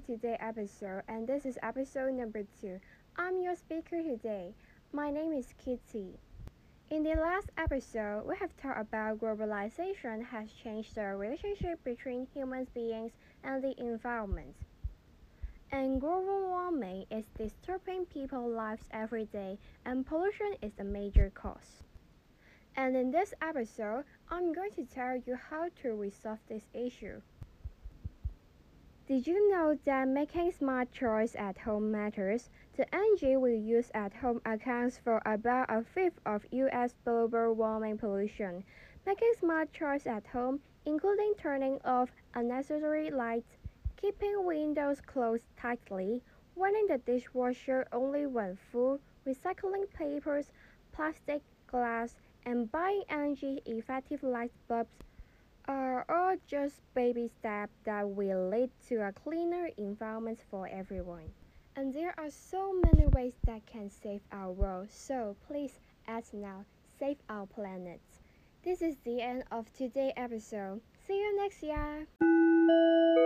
today's episode, and this is episode number two. I'm your speaker today. My name is Kitty. In the last episode, we have talked about globalization has changed the relationship between human beings and the environment. And global warming is disturbing people's lives every day, and pollution is a major cause. And in this episode, I'm going to tell you how to resolve this issue. Did you know that making smart choice at home matters? The energy we use at home accounts for about a fifth of US global warming pollution. Making smart choice at home, including turning off unnecessary lights, keeping windows closed tightly, running the dishwasher only when full, recycling papers, plastic, glass, and buying energy effective light bulbs are all just baby steps that will lead to a cleaner environment for everyone. And there are so many ways that can save our world, so please act now, save our planet. This is the end of today's episode. See you next year.